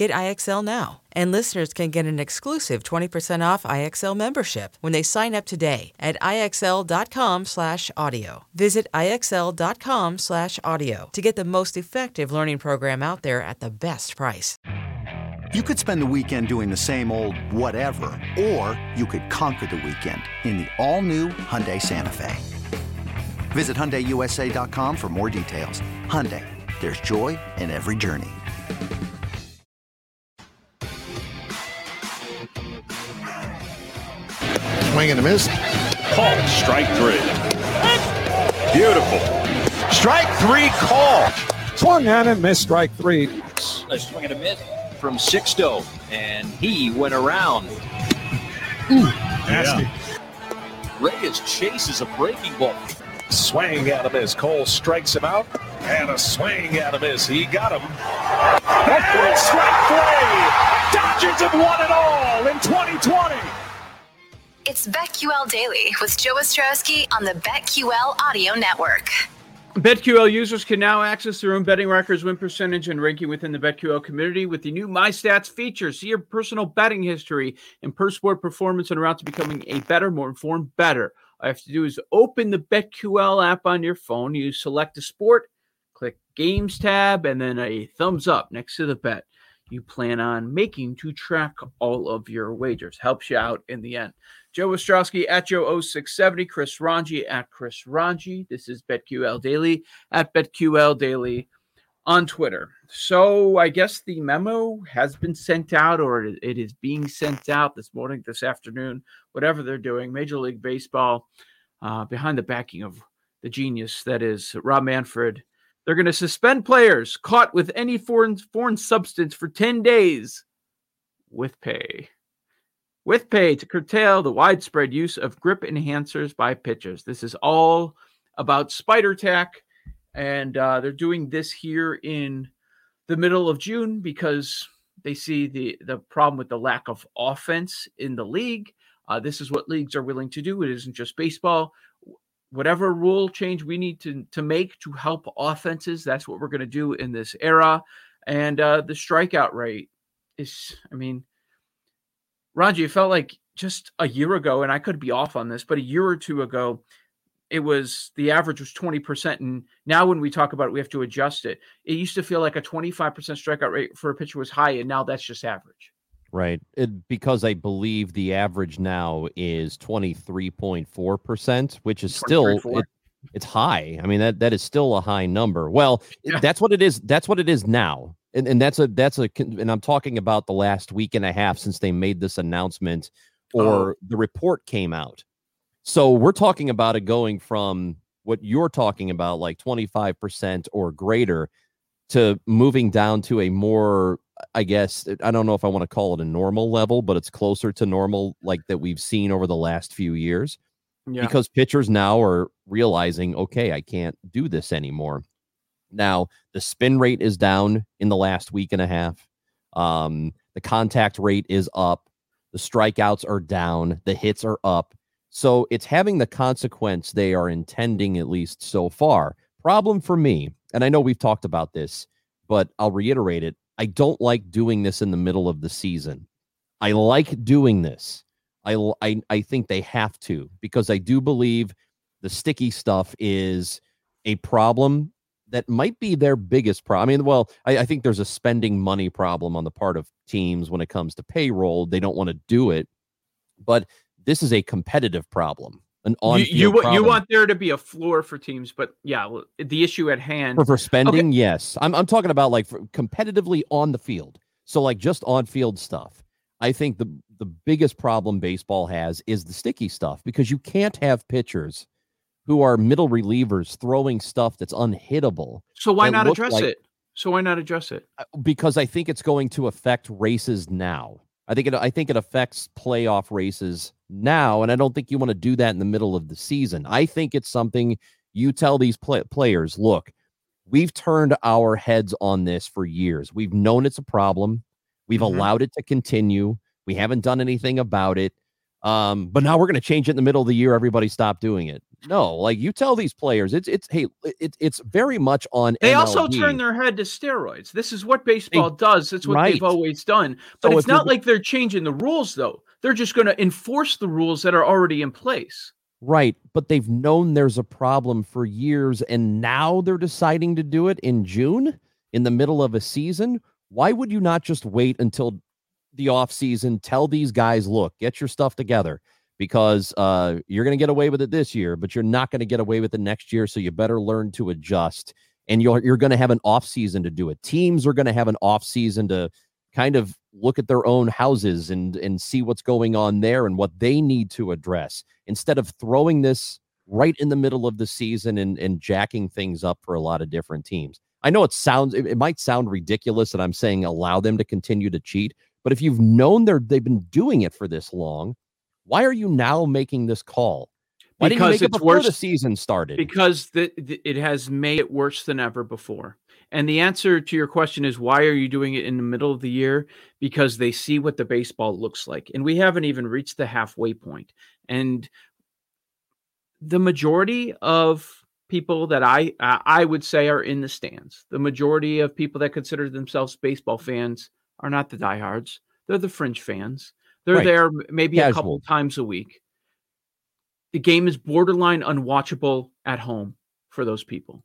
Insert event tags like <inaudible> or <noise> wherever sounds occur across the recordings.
Get IXL now. And listeners can get an exclusive 20% off IXL membership when they sign up today at IXL.com/audio. Visit IXL.com/audio to get the most effective learning program out there at the best price. You could spend the weekend doing the same old whatever, or you could conquer the weekend in the all-new Hyundai Santa Fe. Visit HyundaiUSA.com for more details. Hyundai, there's joy in every journey. Swing and a miss. Call strike three. Beautiful. Strike three call. Swung on and missed strike three. A swing and a miss from Sixto, and he went around. Nasty. Reyes chases a breaking ball. Swing out of miss. Cole strikes him out. And a swing out of miss. He got him. Hopefully, strike three. Dodgers have won it all in 2020. It's BetQL Daily with Joe Ostrowski on the BetQL Audio Network. BetQL users can now access their own betting records, win percentage, and ranking within the BetQL community with the new My Stats feature. See your personal betting history and per sport performance on route to becoming a better, more informed better. All you have to do is open the BetQL app on your phone. You select a sport, click Games tab, and then a thumbs up next to the bet you plan on making to track all of your wagers. Helps you out in the end. Joe Ostrowski at Joe0670, Chris Raji at Chris Raji. This is BetQL Daily at BetQL Daily on Twitter. So I guess the memo has been sent out or it is being sent out this morning, this afternoon, whatever they're doing. Major League Baseball, uh, behind the backing of the genius that is Rob Manfred. They're going to suspend players caught with any foreign foreign substance for 10 days with pay with pay to curtail the widespread use of grip enhancers by pitchers. This is all about Spider Tack, and uh, they're doing this here in the middle of June because they see the the problem with the lack of offense in the league. Uh, this is what leagues are willing to do. It isn't just baseball. Whatever rule change we need to to make to help offenses, that's what we're going to do in this era. And uh, the strikeout rate is, I mean, Raji, it felt like just a year ago, and I could be off on this, but a year or two ago, it was the average was 20%. And now when we talk about it, we have to adjust it. It used to feel like a 25% strikeout rate for a pitcher was high, and now that's just average. Right. It, because I believe the average now is 23.4%, which is still it, it's high. I mean that that is still a high number. Well, Yeah. that's what it is. That's what it is now. And and that's a that's a and I'm talking about the last week and a half since they made this announcement uh-huh. or the report came out. So we're talking about it going from what you're talking about like 25% or greater to moving down to a more I guess I don't know if I want to call it a normal level, but it's closer to normal like that we've seen over the last few years Yeah. because pitchers now are realizing, okay, I can't do this anymore. Now, the spin rate is down in the last week and a half. Um, the contact rate is up. The strikeouts are down. The hits are up. So it's having the consequence they are intending, at least so far. Problem for me, and I know we've talked about this, but I'll reiterate it. I don't like doing this in the middle of the season. I like doing this. I, I, I think they have to because I do believe the sticky stuff is a problem that might be their biggest problem. I mean, well, I, I think there's a spending money problem on the part of teams when it comes to payroll. They don't want to do it, but this is a competitive problem. An on you you, you want there to be a floor for teams, but yeah, well, the issue at hand. for, for spending. Yes, I'm I'm talking about like for competitively on the field. So like just on field stuff. I think the the biggest problem baseball has is the sticky stuff because you can't have pitchers who are middle relievers throwing stuff that's unhittable. So why not address like, it? So why not address it? Uh, because I think it's going to affect races now. I think it I think it affects playoff races now and I don't think you want to do that in the middle of the season. I think it's something you tell these play- players, look, we've turned our heads on this for years. We've known it's a problem. We've mm-hmm. allowed it to continue. We haven't done anything about it. Um, but now we're going to change it in the middle of the year. Everybody stop doing it. No, like you tell these players, it's it's hey, it's it's very much on. They MLB. also turn their head to steroids. This is what baseball they, does. That's what right. they've always done. But so it's not like they're changing the rules, though. They're just going to enforce the rules that are already in place. Right, but they've known there's a problem for years, and now they're deciding to do it in June, in the middle of a season. Why would you not just wait until the off season? Tell these guys, look, get your stuff together because uh, you're going to get away with it this year, but you're not going to get away with it next year. So you better learn to adjust. And you're you're going to have an off season to do it. Teams are going to have an off season to kind of look at their own houses and and see what's going on there and what they need to address instead of throwing this right in the middle of the season and and jacking things up for a lot of different teams. I know it sounds it, it might sound ridiculous that I'm saying allow them to continue to cheat, but if you've known they're they've been doing it for this long, why are you now making this call? Why because didn't you make it before worse, the season started? Because the, the, it has made it worse than ever before. And the answer to your question is why are you doing it in the middle of the year? Because they see what the baseball looks like. And we haven't even reached the halfway point. And the majority of people that I I would say are in the stands, the majority of people that consider themselves baseball fans are not the diehards. They're the fringe fans. They're right. there maybe Casual. a couple times a week. The game is borderline unwatchable at home for those people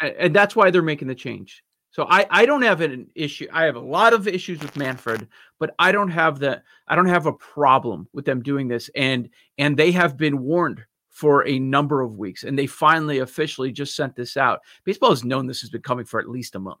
and that's why they're making the change. So I I don't have an issue. I have a lot of issues with Manfred, but I don't have the I don't have a problem with them doing this. And and they have been warned for a number of weeks, and they finally officially just sent this out. Baseball has known this has been coming for at least a month.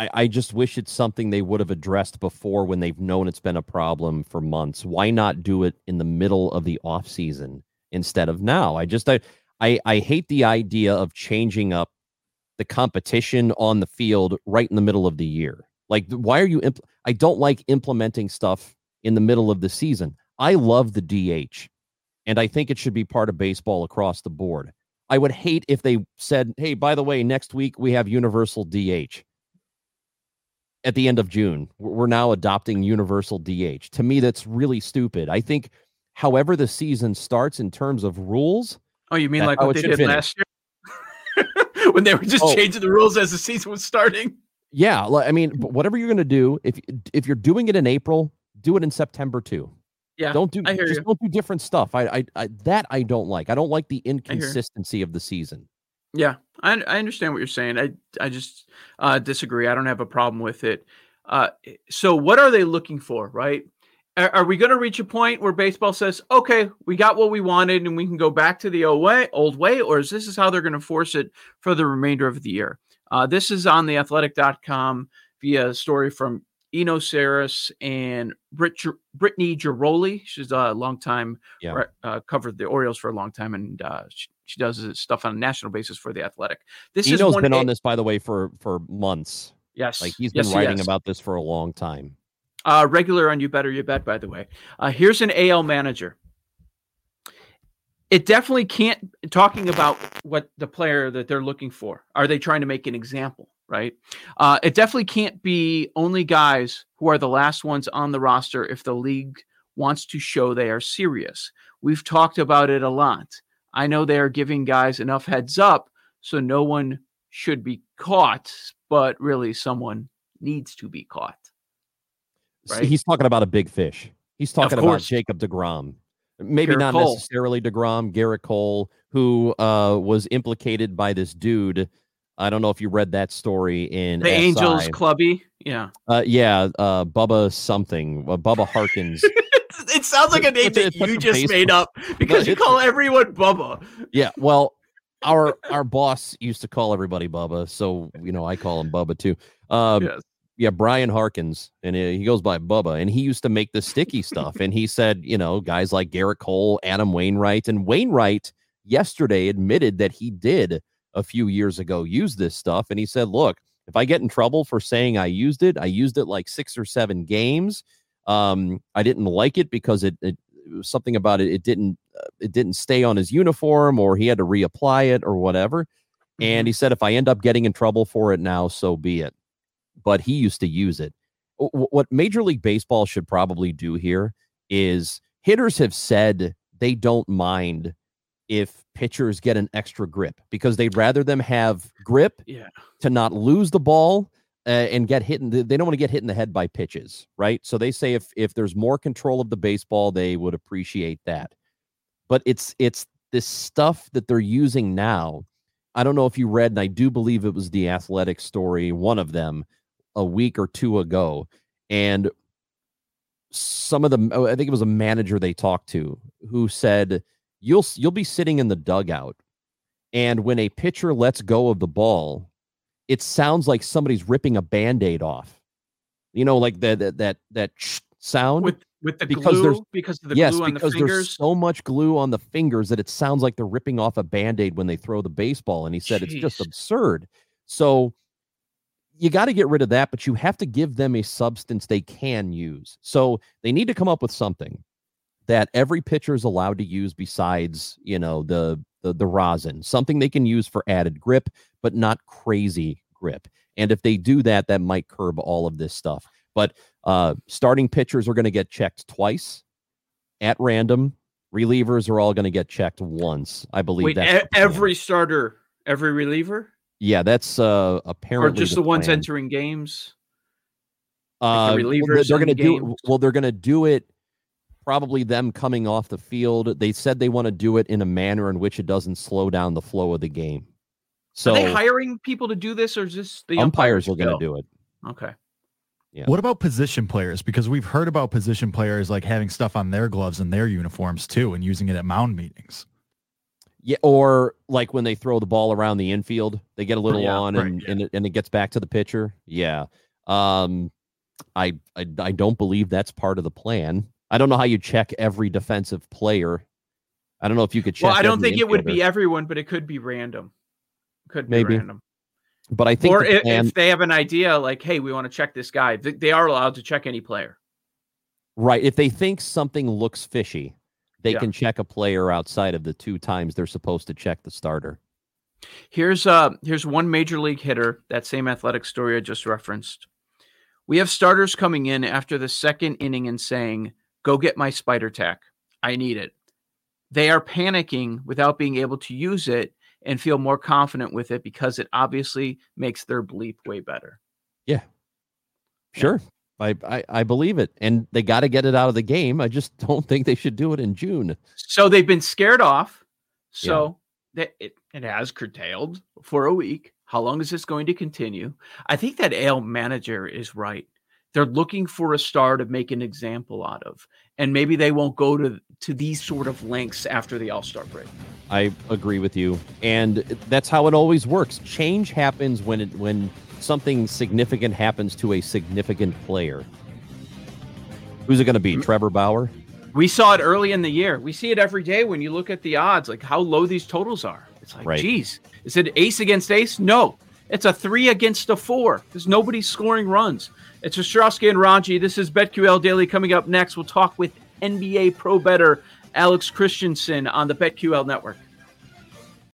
I, I just wish it's something they would have addressed before when they've known it's been a problem for months. Why not do it in the middle of the off season instead of now? I just I I, I hate the idea of changing up the competition on the field right in the middle of the year. Like, why are you? Impl- I don't like implementing stuff in the middle of the season. I love the DH, and I think it should be part of baseball across the board. I would hate if they said, "Hey, by the way, next week we have universal DH." At the end of June. We're now adopting universal DH. To me, that's really stupid. I think, however, the season starts in terms of rules. Oh, you mean like what they did finish. last year <laughs> when they were just oh. changing the rules as the season was starting? Yeah, I mean, whatever you're going to do, if if you're doing it in April, do it in September too. Yeah, don't do just you. don't do different stuff. I, I, I that I don't like. I don't like the inconsistency of the season. Yeah, I I understand what you're saying. I I just uh, disagree. I don't have a problem with it. Uh, so what are they looking for, right? Are, are we going to reach a point where baseball says, "Okay, we got what we wanted, and we can go back to the old way," old way, or is this is how they're going to force it for the remainder of the year? Uh, this is on the Athletic.com via a story from Eno Sarris and Brit, Brittany Ghiroli. She's a long time yeah. uh, covered the Orioles for a long time, and uh, she, she, does stuff on a national basis for the Athletic. This Eno's been on this, by the way, for for months. Yes, like he's been yes, writing about this for a long time. Uh, regular on You Better You Bet, by the way. Uh, here's an AL manager. It definitely can't talking about what the player that they're looking for. Are they trying to make an example? Right. Uh, it definitely can't be only guys who are the last ones on the roster if the league wants to show they are serious. We've talked about it a lot. I know they are giving guys enough heads up so no one should be caught, but really someone needs to be caught. Right? He's talking about a big fish. He's talking about Jacob DeGrom. Maybe Gerrit not Cole. necessarily DeGrom, Gerrit Cole, who uh, was implicated by this dude. I don't know if you read that story in the SI. Angels Clubby. Yeah. Uh, yeah, uh, Bubba something, uh, Bubba Harkins. <laughs> it sounds like a name that you just made up because you call everyone Bubba. Yeah, well, our <laughs> our boss used to call everybody Bubba, so you know I call him Bubba too. Um, yes. Yeah, Brian Harkins, and he goes by Bubba, and he used to make the sticky stuff. And he said, you know, guys like Gerrit Cole, Adam Wainwright, and Wainwright yesterday admitted that he did a few years ago used this stuff, and he said, look, if I get in trouble for saying I used it, I used it like six or seven games. Um, I didn't like it because it, it, it was something about it. It didn't uh, it didn't stay on his uniform, or he had to reapply it, or whatever. And he said, if I end up getting in trouble for it now, so be it. But he used to use it. What Major League Baseball should probably do here is hitters have said they don't mind if pitchers get an extra grip because they'd rather them have grip yeah. to not lose the ball uh, and get hit in the, they don't want to get hit in the head by pitches right so they say if if there's more control of the baseball they would appreciate that but it's it's this stuff that they're using now i don't know if you read and i do believe it was the athletic story one of them a week or two ago and some of the i think it was a manager they talked to who said you'll you'll be sitting in the dugout and when a pitcher lets go of the ball it sounds like somebody's ripping a band-aid off. You know like that that that, that sound? With with the because glue? There's because of the yes glue on because the there's so much glue on the fingers that it sounds like they're ripping off a band-aid when they throw the baseball and he said it's just absurd. So you got to get rid of that but you have to give them a substance they can use. So they need to come up with something that every pitcher is allowed to use besides you know the the, the rosin something they can use for added grip but not crazy grip and if they do that that might curb all of this stuff but uh starting pitchers are going to get checked twice at random relievers are all going to get checked once i believe Wait, that's e- every starter, every reliever, yeah that's uh apparently or just the, ones plan. entering games? Uh, Like the well, they're- relievers they're going to do well. They're going to do it. Probably them coming off the field. They said they want to do it in a manner in which it doesn't slow down the flow of the game. So Are they hiring people to do this, or is this the umpires are going to do it. Okay. Yeah. What about position players? Because we've heard about position players like having stuff on their gloves and their uniforms too, and using it at mound meetings. Yeah, or like when they throw the ball around the infield, they get a little Yeah, on right, and yeah. and, it, and it gets back to the pitcher. Yeah. Um, I, I I don't believe that's part of the plan. I don't know how you check every defensive player. I don't know if you could check. Well, I don't think it would be everyone, but it could be random. Could be Maybe. random. but I think Or the if, plan- if they have an idea, like, hey, we want to check this guy, they are allowed to check any player. Right. If they think something looks fishy, they Yeah. can check a player outside of the two times they're supposed to check the starter. Here's uh here's one major league hitter, that same athletic story I just referenced. We have starters coming in after the second inning and saying, "Go get my Spider Tack. I need it." They are panicking without being able to use it and feel more confident with it because it obviously makes their bleep way better. Yeah. Sure. I, I, I believe it. And they got to get it out of the game. I just <laughs> don't think they should do it in June. So they've been scared off. So that it, it has curtailed for a week. How long is this going to continue? I think that AL manager is right. They're looking for a star to make an example out of. And maybe they won't go to to these sort of lengths after the All-Star break. I agree with you. And that's how it always works. Change happens when it when something significant happens to a significant player. Who's it going to be? Trevor Bauer? We saw it early in the year. We see it every day when you look at the odds, like how low these totals are. It's like, Right. geez, is it ace against ace? No, it's a three against a four because nobody's scoring runs. It's Ostrowski and Raji. This is BetQL Daily. Coming up next, we'll talk with NBA pro better Alex Christensen on the BetQL network.